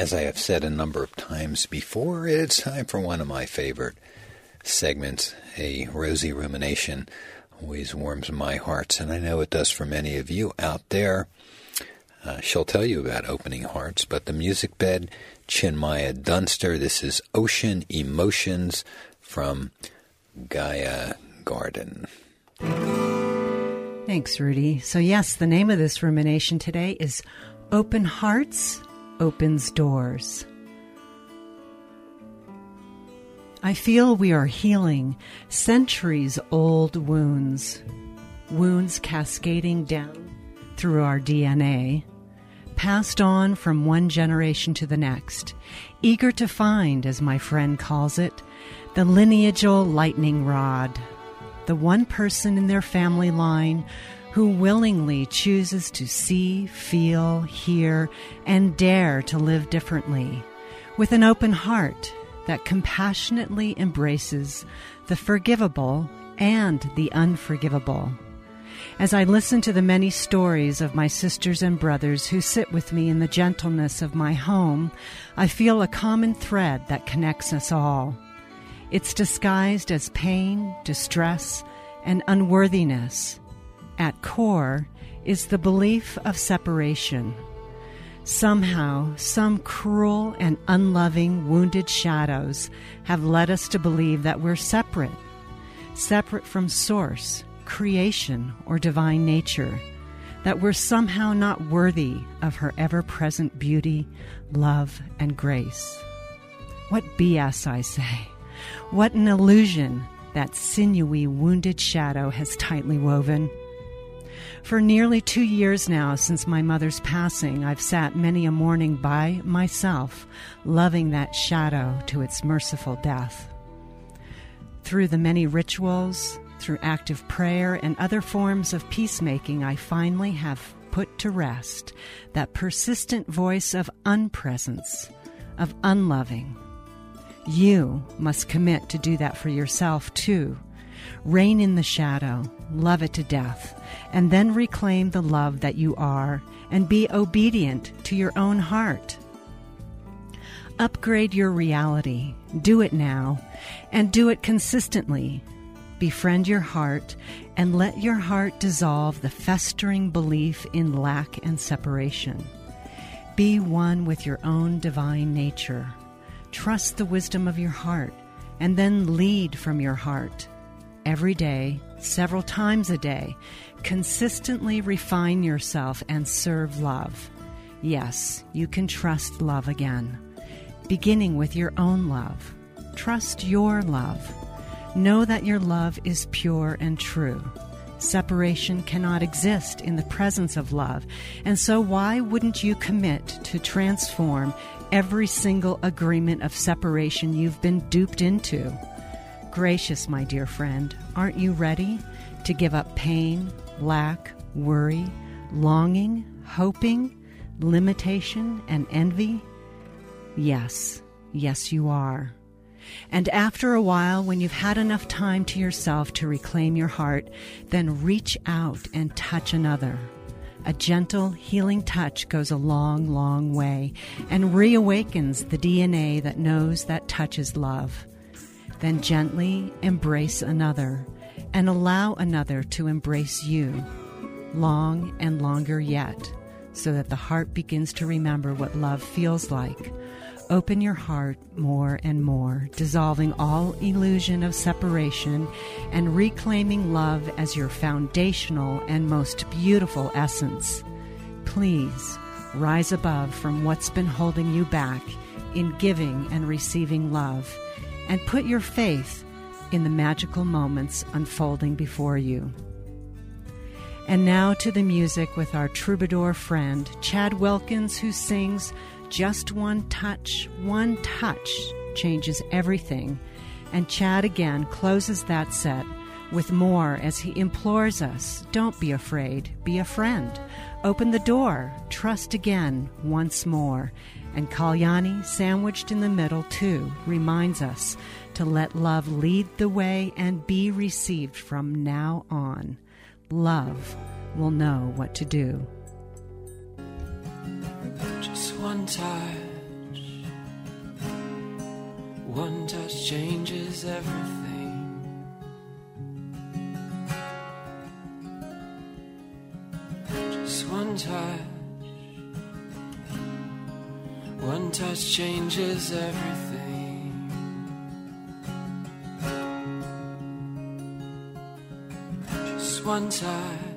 as I have said a number of times before, it's time for one of my favorite segments, a Rosie rumination. Always warms my hearts, and I know it does for many of you out there. Uh, she'll tell you about opening hearts, but the music bed, Chinmaya Dunster. This is Ocean Emotions from Gaia Garden. Thanks, Rudy. So, yes, the name of this rumination today is Open Hearts Opens Doors. I feel we are healing centuries old wounds, wounds cascading down through our DNA, passed on from one generation to the next, eager to find, as my friend calls it, the lineageal lightning rod, the one person in their family line who willingly chooses to see, feel, hear, and dare to live differently, with an open heart that compassionately embraces the forgivable and the unforgivable. As I listen to the many stories of my sisters and brothers who sit with me in the gentleness of my home, I feel a common thread that connects us all. It's disguised as pain, distress, and unworthiness. At core is the belief of separation Somehow, some cruel and unloving wounded shadows have led us to believe that we're separate, separate from Source, creation, or divine nature, that we're somehow not worthy of her ever present beauty, love, and grace. What BS, I say. What an illusion that sinewy, wounded shadow has tightly woven. For nearly two years now since my mother's passing, I've sat many a morning by myself, loving that shadow to its merciful death. Through the many rituals, through active prayer, and other forms of peacemaking, I finally have put to rest that persistent voice of unpresence, of unloving. You must commit to do that for yourself too Reign in the shadow, love it to death, and then reclaim the love that you are and be obedient to your own heart. Upgrade your reality. Do it now and do it consistently. Befriend your heart and let your heart dissolve the festering belief in lack and separation. Be one with your own divine nature. Trust the wisdom of your heart and then lead from your heart every day, several times a day. Consistently refine yourself and serve love. Yes, you can trust love again. Beginning with your own love. Trust your love. Know that your love is pure and true. Separation cannot exist in the presence of love, and so why wouldn't you commit to transform every single agreement of separation you've been duped into? Gracious, my dear friend, aren't you ready to give up pain, lack, worry, longing, hoping, limitation, and envy? Yes, yes, you are. And after a while, when you've had enough time to yourself to reclaim your heart, then reach out and touch another. A gentle, healing touch goes a long, long way and reawakens the DNA that knows that touch is love. Then gently embrace another and allow another to embrace you long and longer yet, so that the heart begins to remember what love feels like. Open your heart more and more, dissolving all illusion of separation and reclaiming love as your foundational and most beautiful essence. Please rise above from what's been holding you back in giving and receiving love and put your faith in the magical moments unfolding before you. And now to the music with our troubadour friend, Chad Wilkins, who sings Just One Touch, One Touch Changes Everything. And Chad again closes that set with more as he implores us don't be afraid, be a friend. Open the door, trust again once more. And Kalyani, sandwiched in the middle, too, reminds us to let love lead the way and be received from now on. Love will know what to do. Just one touch, one touch changes everything. touch changes everything. Just one touch.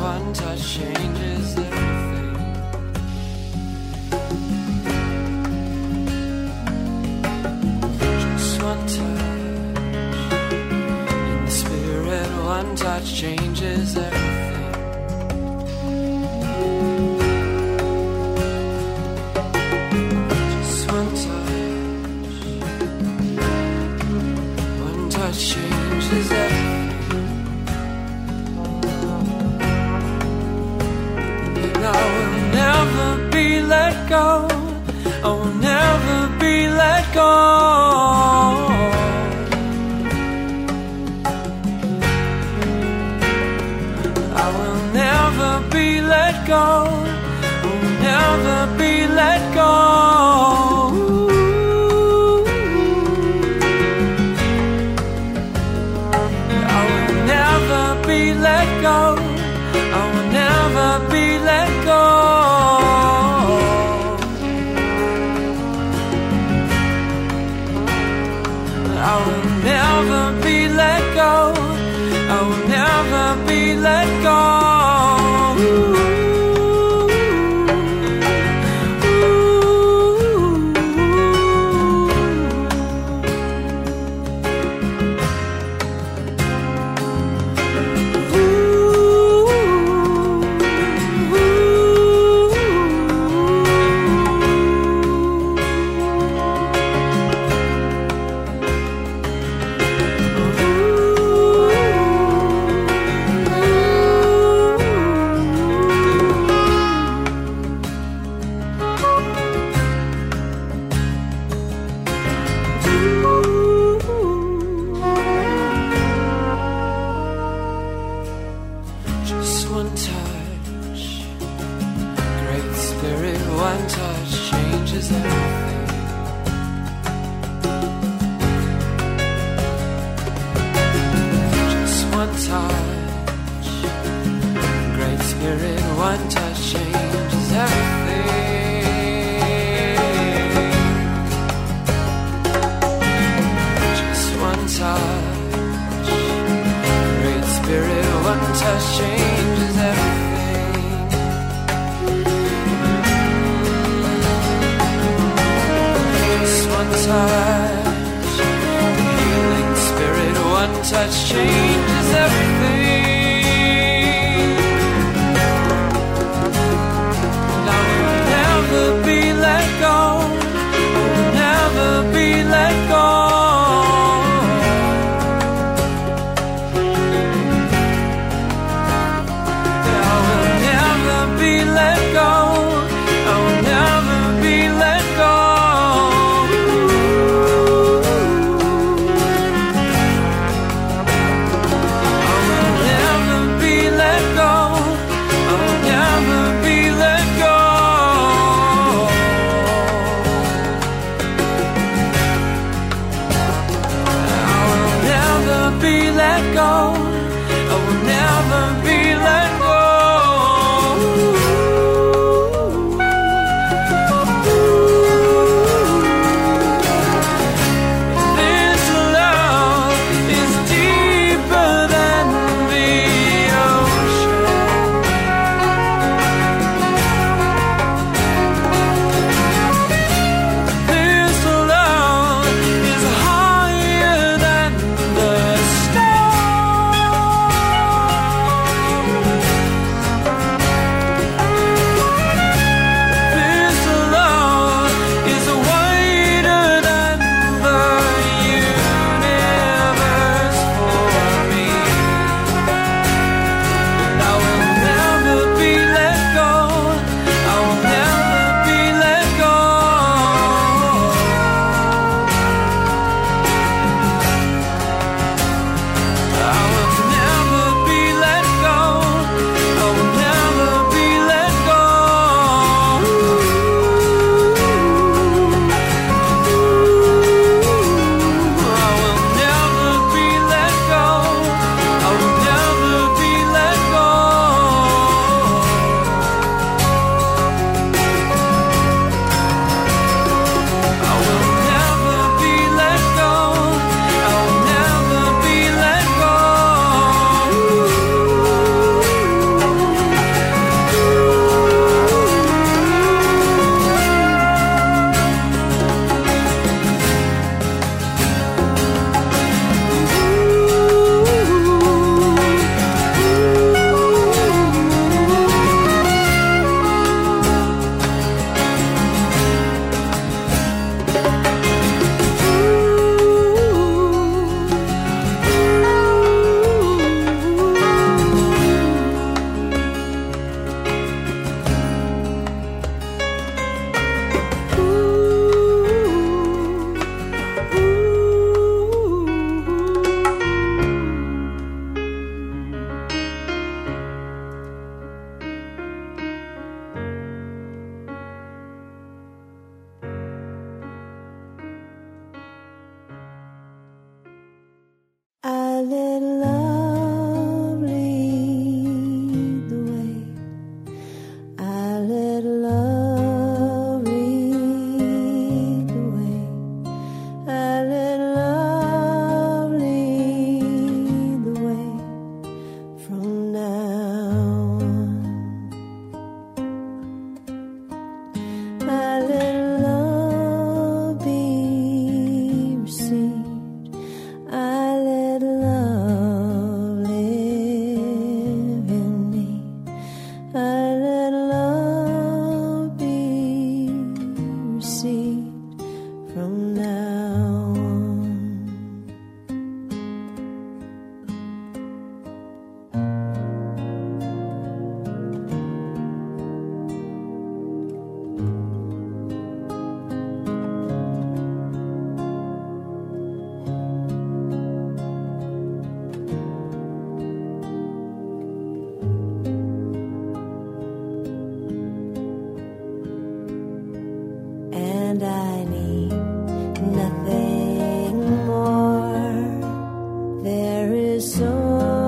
one touch changes everything. go. Will never be touch. Great Spirit, one touch. there is so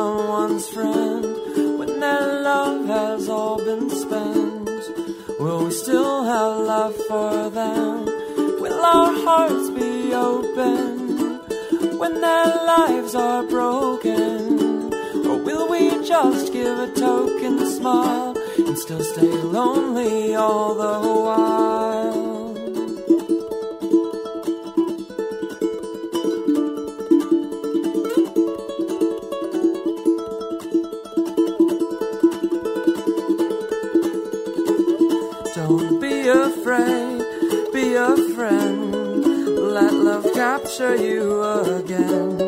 someone's friend when their love has all been spent? Will we still have love for them? Will our hearts be open when their lives are broken? Or will we just give a token smile and still stay lonely all the while? picture you again.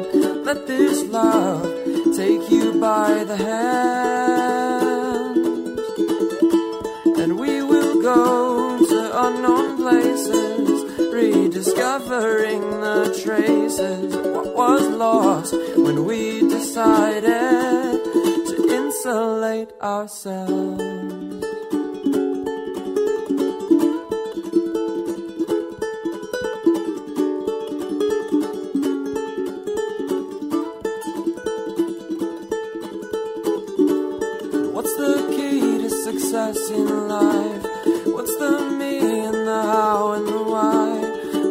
Let this love take you by the hand, and we will go to unknown places, rediscovering the traces of what was lost when we decided to insulate ourselves. in life? What's the me and the how and the why?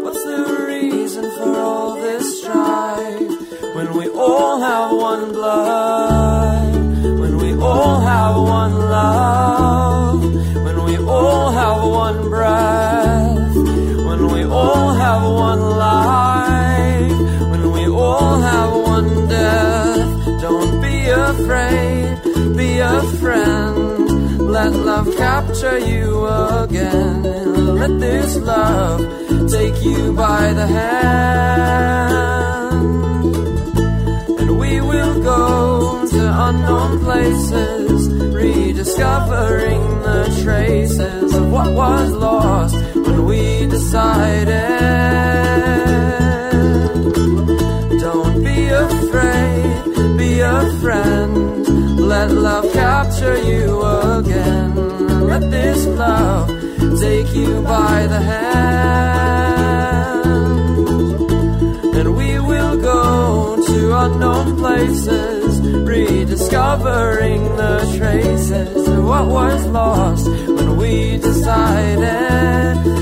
What's the reason for all this strife when we all have one blood? let love capture you again. Let this love take you by the hand. And we will go to unknown places, rediscovering the traces of what was lost when we decided. by the hand, and we will go to unknown places, rediscovering the traces of what was lost when we decided.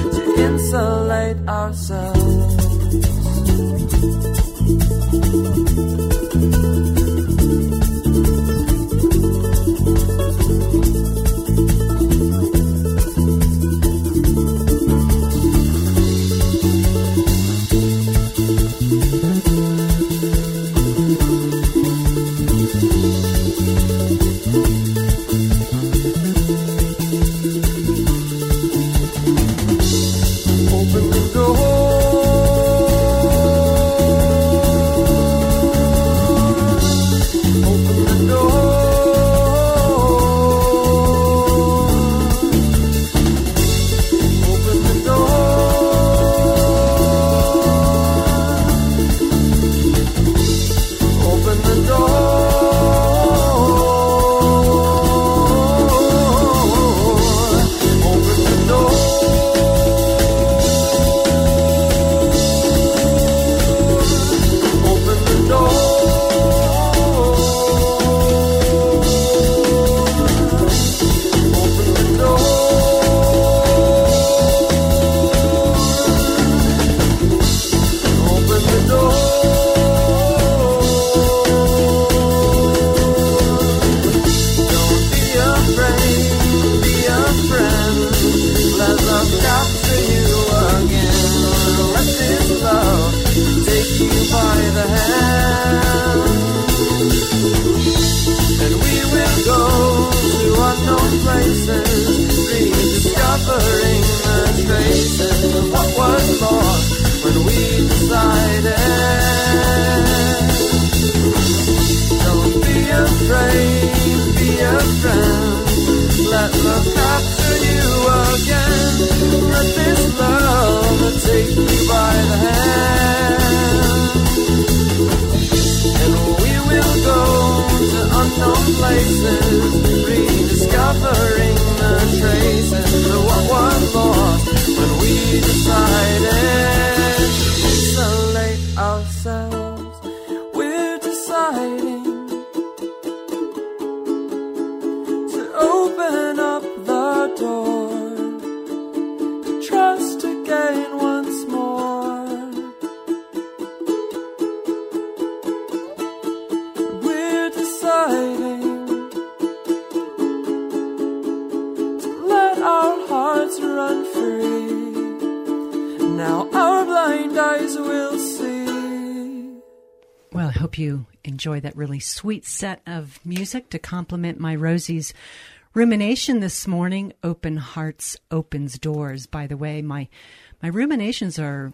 places, rediscovering the traces of what was lost when we decided. Don't be afraid, be a friend. Let love capture you again. Let this love take you by the hand, and we will go to unknown places uncovering the traces of what was lost when we decided. Enjoy that really sweet set of music to complement my Rosie's rumination this morning. Open hearts opens doors. By the way, my my ruminations are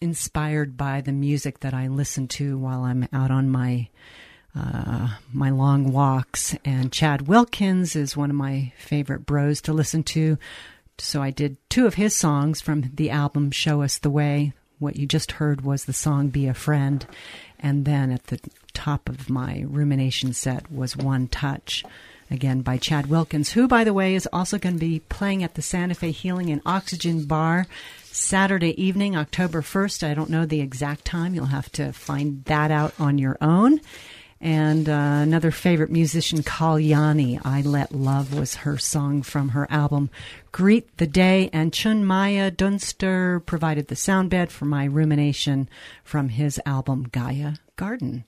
inspired by the music that I listen to while I'm out on my uh, my long walks. And Chad Wilkins is one of my favorite bros to listen to. So I did two of his songs from the album Show Us the Way. What you just heard was the song Be a Friend. And then at the top of my rumination set was One Touch, again by Chad Wilkins, who, by the way, is also going to be playing at the Santa Fe Healing and Oxygen Bar Saturday evening, October 1st. I don't know the exact time. You'll have to find that out on your own. And uh, another favorite musician, Kalyani, I Let Love was her song from her album Greet the Day. And Chinmaya Dunster provided the sound bed for my rumination from his album Gaia Garden.